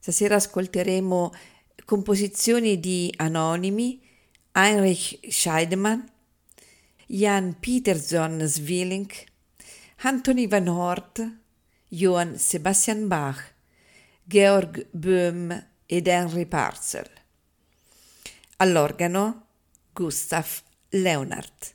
Stasera ascolteremo composizioni di Anonimi, Heinrich Scheidemann, Jan Peterson Zwilling, Anthony Van Hort, Johann Sebastian Bach, Georg Böhm ed Henry Parcel. All'organo Gustav Leonard.